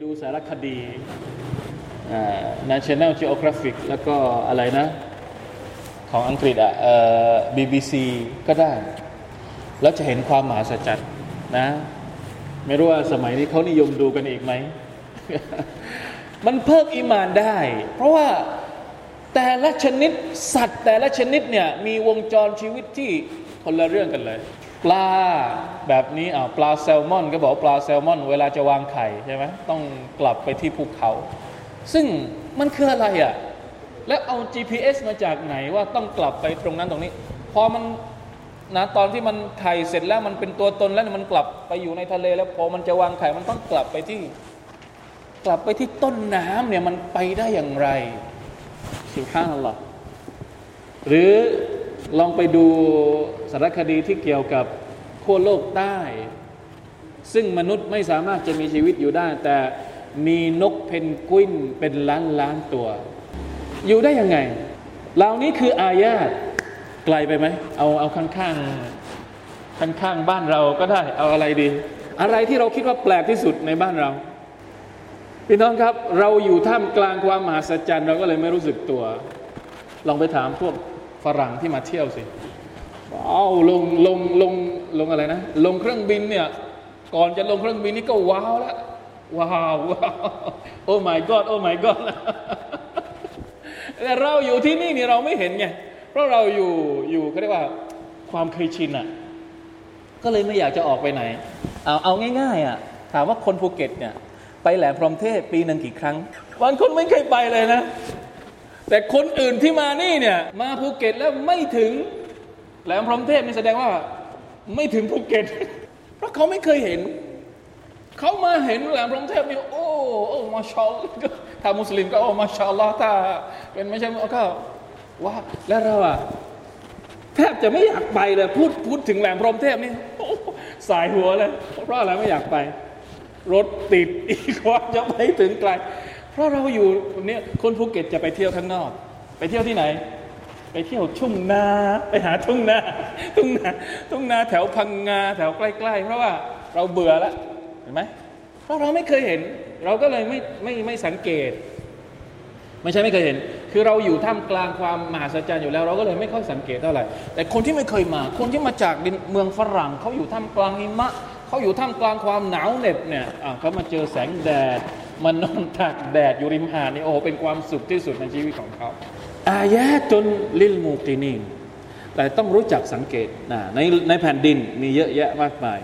ดูสารคดี National Geographic แล้วก็อะไรนะ ของอังกฤษอะ BBC ก็ได้ แล้วจะเห็นความมหัศจรรย์นะ ไม่รู้ว่าสมัยนี้เขานิยมดูกันอีกไหม มันเพิ่มอิมานได้ เพราะว่าแต่ละชนิดสัตว์แต่ละชนิดเนี่ย มีวงจรชีวิตที่คนละเรื่องกันเลย ปลาแบบนี้อ่าปลาแซลมอน ก็บอกปลาแซลมอน เวลาจะวางไข่ใช่ไหมต้องกลับไปที่ภูเขา ซึ่งมันคืออะไรอะ่ะแล้วเอา GPS มาจากไหนว่าต้องกลับไปตรงนั้นตรงนี้ พอมันนะตอนที่มันไข่เสร็จแล้วมันเป็นตัวตนแล้วมันกลับไปอยู่ในทะเล แล้วพอมันจะวางไข่มันต้องกลับไปที่ กลับไปที่ต้นน้ำเนี่ยมันไปได้อย่างไรสุภาพนัลลอฮ์หรือลองไปดู สารคดีที่เกี่ยวกับขั้วโลกใต้ ซึ่งมนุษย์ไม่สามารถจะมีชีวิตอยู่ได้ แต่มีนกเพนกวินเป็นล้านล้านตัว อยู่ได้ยังไง เหล่านี้คืออายาตไกลไปไหม เอาเอาข้างข้างข้างข้างบ้านเราก็ได้ เอาอะไรดี อะไรที่เราคิดว่าแปลกที่สุดในบ้านเราพี่น้องครับ เราอยู่ท่ามกลางความมหัศจรรย์เราก็เลยไม่รู้สึกตัว ลองไปถามพวกฝรั่งที่มาเที่ยวสิ เอาลงลงลงลงอะไรนะ ลงเครื่องบินเนี่ย ก่อนจะลงเครื่องบินนี่ก็ว้าวแล้วว้าวว้าวโอ้ my god โอ้ my god แต่เราอยู่ที่นี่นี่เราไม่เห็นไงเพราะเราอยู่อยู่เขาเรียกว่าความเคยชินอะก็เลยไม่อยากจะออกไปไหน เอาเอาง่าย ๆอะถามว่าคนภูเก็ตเนี่ย ไปแหลมพรหมเทพปีหนึ่งกี่ครั้งบางคนไม่เคยไปเลยนะ แต่คนอื่นที่มานี่เนี่ย มาภูเก็ตแล้วไม่ถึง แหลมพรหมเทพนี่แสดงว่าไม่ถึงภูเก็ต เพราะเขาไม่เคยเห็น เขามาเห็นแหลมพรหมเทพนี่โอ้โอ้มาชาลถ้ามุสลิมก็โอ้มาชาลอถ้าเป็นไม่ใช่ก็ว่าแล้วเราอะแทบจะไม่อยากไปเลยพูดพูดถึงแหลมพรหมเทพนี่สายหัวเลย เพราะอะไรไม่อยากไป รถติดอีกว่าจะไปถึงไกล เพราะเราอยู่เนี่ยคนภูเก็ตจะไปเที่ยวข้างนอก ไปเที่ยวที่ไหน ไปเที่ยวทุ่งนาไปหาทุ่งนาทุ่งนาทุ่งนาแถวพังงาแถวใกล้ๆ เพราะว่าเราเบื่อแล้วเห็นไหมเพราะเราไม่เคยเห็น เราก็เลยไม่ไม่ไม่สังเกต ไม่ใช่ไม่เคยเห็น คือเราอยู่ท่ามกลางความมหัศจรรย์อยู่แล้ว เราก็เลยไม่ค่อยสังเกตเท่าไหร่แต่คนที่ไม่เคยมา คนที่มาจากดินเมืองฝรั่งเขาอยู่ท่ามกลางหิมะเขาอยู่ท่ามกลางความหนาวเหน็บเนี่ยเขามาเจอแสงแดดมานอนตากแดดอยู่ริมหาดนี่โอ้เป็นความสุขที่สุดในชีวิตของเขา อายะจนลิลมูกินีนแต่ต้องรู้จักสังเกตนะในในแผ่นดินมีเยอะแยะมากมาย